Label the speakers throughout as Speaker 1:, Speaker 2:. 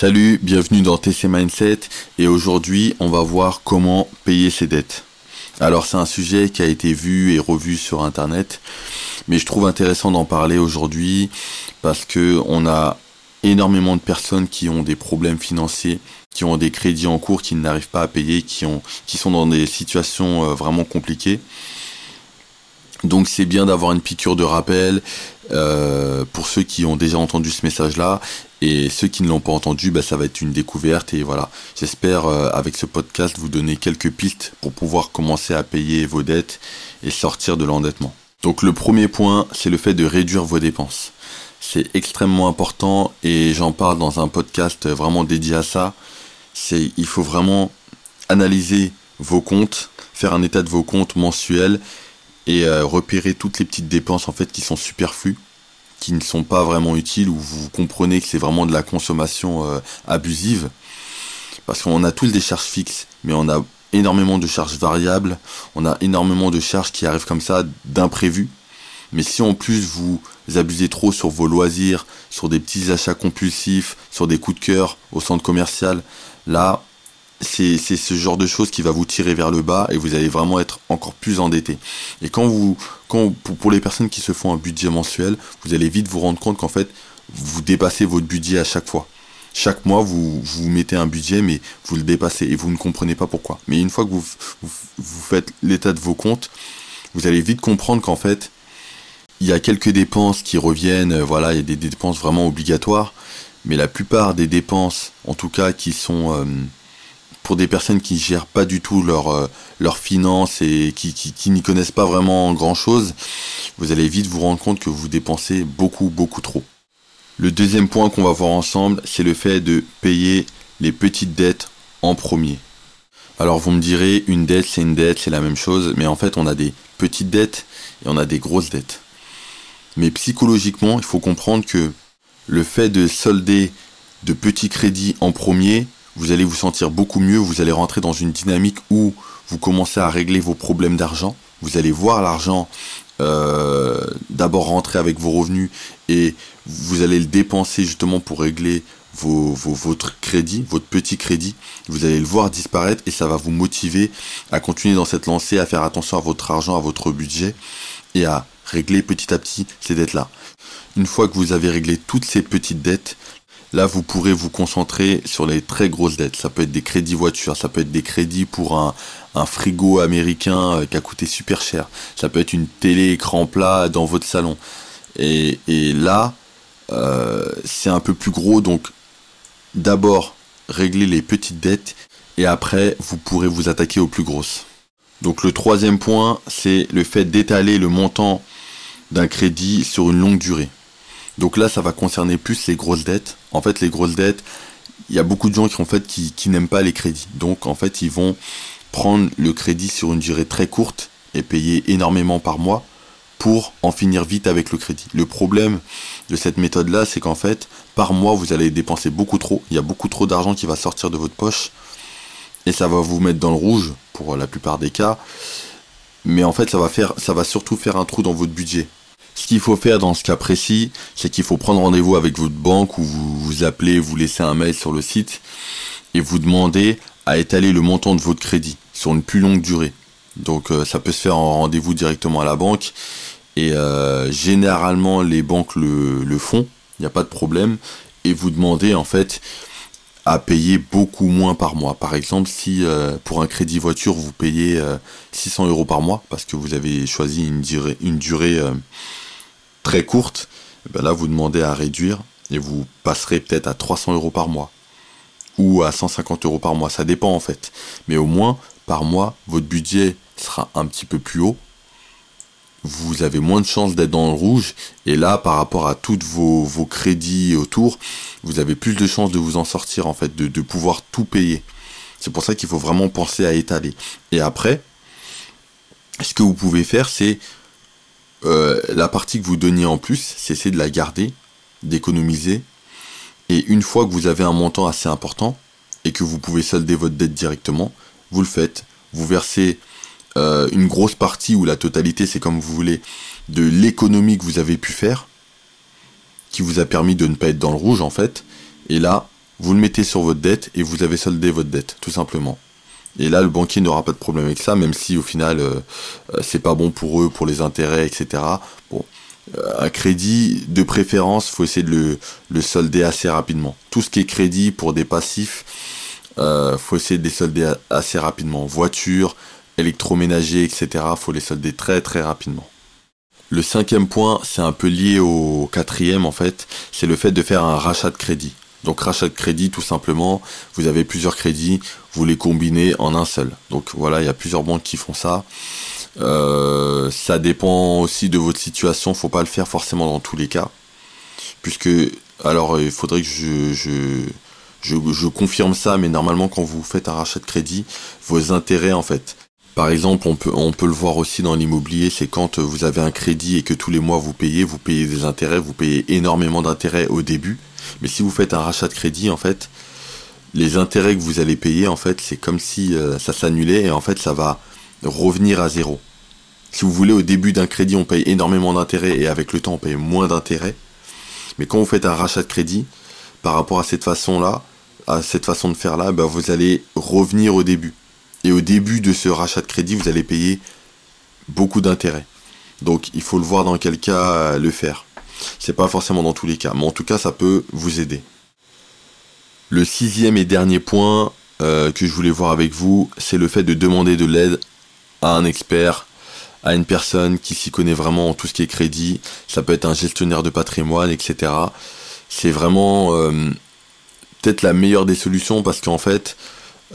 Speaker 1: Salut, bienvenue dans TC Mindset et aujourd'hui on va voir comment payer ses dettes. Alors c'est un sujet qui a été vu et revu sur internet, mais je trouve intéressant d'en parler aujourd'hui parce que on a énormément de personnes qui ont des problèmes financiers, qui ont des crédits en cours, qui n'arrivent pas à payer, qui ont qui sont dans des situations euh, vraiment compliquées. Donc c'est bien d'avoir une piqûre de rappel euh, pour ceux qui ont déjà entendu ce message-là et ceux qui ne l'ont pas entendu, bah, ça va être une découverte et voilà. J'espère euh, avec ce podcast vous donner quelques pistes pour pouvoir commencer à payer vos dettes et sortir de l'endettement. Donc le premier point, c'est le fait de réduire vos dépenses. C'est extrêmement important et j'en parle dans un podcast vraiment dédié à ça. C'est il faut vraiment analyser vos comptes, faire un état de vos comptes mensuels et repérer toutes les petites dépenses en fait qui sont superflues qui ne sont pas vraiment utiles ou vous comprenez que c'est vraiment de la consommation euh, abusive. Parce qu'on a tous des charges fixes mais on a énormément de charges variables on a énormément de charges qui arrivent comme ça d'imprévus. Mais si en plus vous abusez trop sur vos loisirs sur des petits achats compulsifs sur des coups de cœur au centre commercial là c'est ce genre de choses qui va vous tirer vers le bas et vous allez vraiment être encore plus endetté. Et quand vous, quand pour, les personnes qui se font un budget mensuel, vous allez vite vous rendre compte qu'en fait, vous dépassez votre budget à chaque fois. Chaque mois, vous, vous mettez un budget, mais vous le dépassez et vous ne comprenez pas pourquoi. Mais une fois que vous, vous, faites l'état de vos comptes, vous allez vite comprendre qu'en fait, il y a quelques dépenses qui reviennent, euh, voilà, il y a des dépenses vraiment obligatoires, mais la plupart des dépenses, en tout cas, qui sont... Euh, pour des personnes qui gèrent pas du tout leurs leur euh, finances et qui, qui, n'y connaissent pas vraiment grand chose, vous allez vite vous rendre compte que vous dépensez beaucoup, beaucoup trop. Le deuxième point qu'on va voir ensemble, c'est le fait de payer les petites dettes en premier. Alors vous me direz, une dette c'est une dette, c'est la même chose, mais en fait on a des petites dettes et on a des grosses dettes. Mais psychologiquement, il faut comprendre que le fait de solder de petits crédits en premier, vous allez vous sentir beaucoup mieux, vous allez rentrer dans une dynamique où vous commencez à régler vos problèmes d'argent, vous allez voir l'argent euh, d'abord rentrer avec vos revenus et vous allez le dépenser justement pour régler vos, votre crédit, votre petit crédit, vous allez le voir disparaître et ça va vous motiver à continuer dans cette lancée, à faire attention à votre argent, à votre budget et à régler petit à petit ces dettes-là. Une fois que vous avez réglé toutes ces petites dettes, Là, vous pourrez vous concentrer sur les très grosses dettes. Ça peut être des crédits voitures, ça peut être des crédits pour un, frigo américain euh, qui a coûté super cher. Ça peut être une télé écran plat dans votre salon. Et, là, euh, c'est un peu plus gros. Donc, d'abord, régler les petites dettes et après, vous pourrez vous attaquer aux plus grosses. Donc, le troisième point, c'est le fait d'étaler le montant d'un crédit sur une longue durée. Donc là, ça va concerner plus les grosses dettes. En fait, les grosses dettes, il y a beaucoup de gens qui en fait qui, n'aiment pas les crédits. Donc en fait, ils vont prendre le crédit sur une durée très courte et payer énormément par mois pour en finir vite avec le crédit. Le problème de cette méthode-là, c'est qu'en fait, par mois, vous allez dépenser beaucoup trop. Il y a beaucoup trop d'argent qui va sortir de votre poche et ça va vous mettre dans le rouge pour la plupart des cas. Mais en fait, ça va faire, ça va surtout faire un trou dans votre budget. Ce qu'il faut faire dans ce cas précis, c'est qu'il faut prendre rendez-vous avec votre banque ou vous vous appelez, vous laissez un mail sur le site et vous demandez à étaler le montant de votre crédit sur une plus longue durée. Donc euh, ça peut se faire en rendez-vous directement à la banque et euh, généralement les banques le, font, il n'y a pas de problème et vous demandez en fait à payer beaucoup moins par mois. Par exemple, si euh, pour un crédit voiture vous payez 600 euros par mois parce que vous avez choisi une durée, une durée très courte, eh ben là vous demandez à réduire et vous passerez peut-être à 300 euros par mois ou à 150 euros par mois, ça dépend en fait. Mais au moins par mois, votre budget sera un petit peu plus haut. Vous avez moins de chances d'être dans le rouge et là par rapport à tous vos, vos, crédits autour, vous avez plus de chances de vous en sortir en fait, de, de pouvoir tout payer. C'est pour ça qu'il faut vraiment penser à étaler. Et après, ce que vous pouvez faire, c'est euh, la partie que vous donniez en plus, c'est de la garder, d'économiser. Et une fois que vous avez un montant assez important et que vous pouvez solder votre dette directement, vous le faites. Vous versez euh, une grosse partie ou la totalité, c'est comme vous voulez, de l'économie que vous avez pu faire, qui vous a permis de ne pas être dans le rouge en fait. Et là, vous le mettez sur votre dette et vous avez soldé votre dette, tout simplement. Et là, le banquier n'aura pas de problème avec ça, même si au final, euh, euh, c'est pas bon pour eux, pour les intérêts, etc. Bon, euh, un crédit, de préférence, faut essayer de le, solder assez rapidement. Tout ce qui est crédit pour des passifs, euh, faut essayer de les solder assez rapidement. Voiture, électroménager, etc. Faut les solder très très rapidement. Le cinquième point, c'est un peu lié au quatrième en fait, c'est le fait de faire un rachat de crédit. Donc rachat de crédit, tout simplement, vous avez plusieurs crédits, vous les combinez en un seul. Donc voilà, il y a plusieurs banques qui font ça. Euh, ça dépend aussi de votre situation, faut pas le faire forcément dans tous les cas. Puisque, alors il faudrait que je, je, je, je confirme ça, mais normalement quand vous faites un rachat de crédit, vos intérêts en fait, par exemple, on peut, on peut le voir aussi dans l'immobilier, c'est quand vous avez un crédit et que tous les mois vous payez, vous payez des intérêts, vous payez énormément d'intérêts au début. Mais si vous faites un rachat de crédit, en fait, les intérêts que vous allez payer, en fait, c'est comme si euh, ça s'annulait et en fait, ça va revenir à zéro. Si vous voulez, au début d'un crédit, on paye énormément d'intérêts et avec le temps, on paye moins d'intérêts. Mais quand vous faites un rachat de crédit, par rapport à cette façon-là, à cette façon de faire là, ben, vous allez revenir au début. Et au début de ce rachat de crédit, vous allez payer beaucoup d'intérêts. Donc il faut le voir dans quel cas euh, le faire. C'est pas forcément dans tous les cas, mais en tout cas ça peut vous aider. Le sixième et dernier point euh, que je voulais voir avec vous, c'est le fait de demander de l'aide à un expert, à une personne qui s'y connaît vraiment en tout ce qui est crédit. Ça peut être un gestionnaire de patrimoine, etc. C'est vraiment euh, peut-être la meilleure des solutions parce qu'en fait,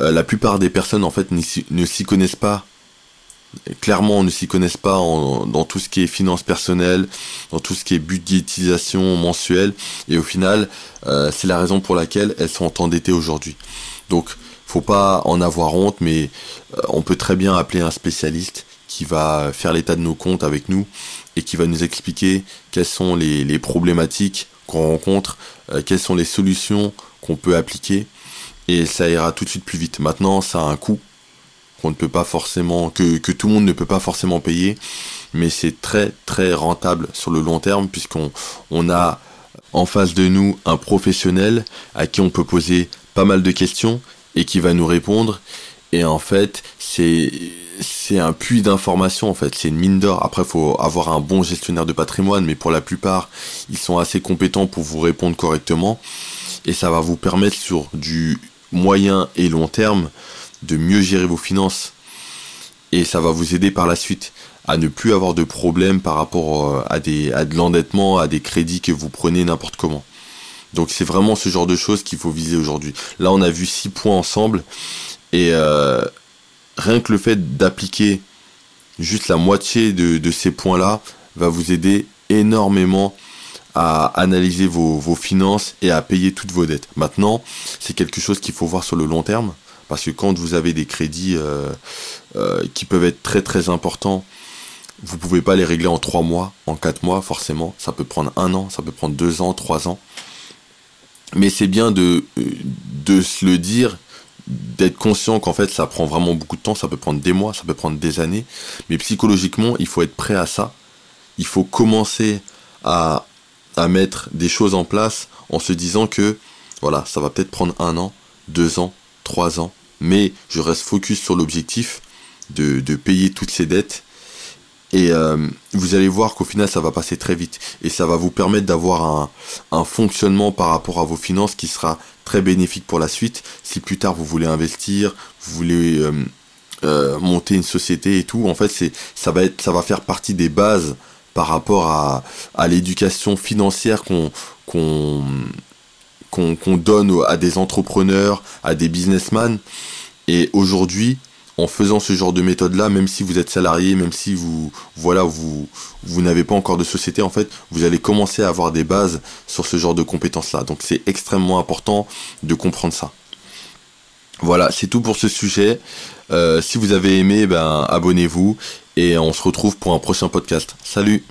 Speaker 1: euh, la plupart des personnes en fait ne s'y connaissent pas clairement ne s'y connaissent pas dans tout ce qui est finances personnelles, dans tout ce qui est budgétisation mensuelle, et au final, euh, c'est la raison pour laquelle elles sont endettées aujourd'hui. Donc, faut pas en avoir honte, mais euh, on peut très bien appeler un spécialiste qui va faire l'état de nos comptes avec nous et qui va nous expliquer quelles sont les, problématiques qu'on rencontre, quelles sont les solutions qu'on peut appliquer et ça ira tout de suite plus vite. Maintenant, ça a un coût qu'on ne peut pas forcément, que, que tout le monde ne peut pas forcément payer, mais c'est très très rentable sur le long terme puisqu'on on a en face de nous un professionnel à qui on peut poser pas mal de questions et qui va nous répondre. Et en fait, c'est c'est un puits d'informations en fait, c'est une mine d'or. Après, faut avoir un bon gestionnaire de patrimoine, mais pour la plupart, ils sont assez compétents pour vous répondre correctement. Et ça va vous permettre sur du moyen et long terme de mieux gérer vos finances. Et ça va vous aider par la suite à ne plus avoir de problèmes par rapport euh, à, des, à de l'endettement, à des crédits que vous prenez n'importe comment. Donc c'est vraiment ce genre de choses qu'il faut viser aujourd'hui. Là on a vu six points ensemble et euh, rien que le fait d'appliquer juste la moitié de, ces points-là va vous aider énormément à analyser vos, finances et à payer toutes vos dettes. Maintenant, c'est quelque chose qu'il faut voir sur le long terme, parce que quand vous avez des crédits euh, euh, qui peuvent être très très importants, vous pouvez pas les régler en trois mois, en quatre mois forcément. Ça peut prendre un an, ça peut prendre deux ans, trois ans. Mais c'est bien de, de se le dire, d'être conscient qu'en fait ça prend vraiment beaucoup de temps, ça peut prendre des mois, ça peut prendre des années. Mais psychologiquement, il faut être prêt à ça. Il faut commencer à à mettre des choses en place en se disant que voilà, ça va peut-être prendre un an, deux ans, trois ans, mais je reste focus sur l'objectif de, de, payer toutes ces dettes. Et euh, vous allez voir qu'au final, ça va passer très vite. Et ça va vous permettre d'avoir un, un, fonctionnement par rapport à vos finances qui sera très bénéfique pour la suite. Si plus tard vous voulez investir, vous voulez euh, euh, monter une société et tout, en fait, c'est ça va être, ça va faire partie des bases par rapport à, à l'éducation financière qu'on qu'on qu'on donne à des entrepreneurs, à des businessmen. Et aujourd'hui, en faisant ce genre de méthode-là, même si vous êtes salarié, même si vous voilà vous vous n'avez pas encore de société, en fait, vous allez commencer à avoir des bases sur ce genre de compétences-là. Donc c'est extrêmement important de comprendre ça. Voilà, c'est tout pour ce sujet. Euh, si vous avez aimé, ben abonnez-vous et on se retrouve pour un prochain podcast. Salut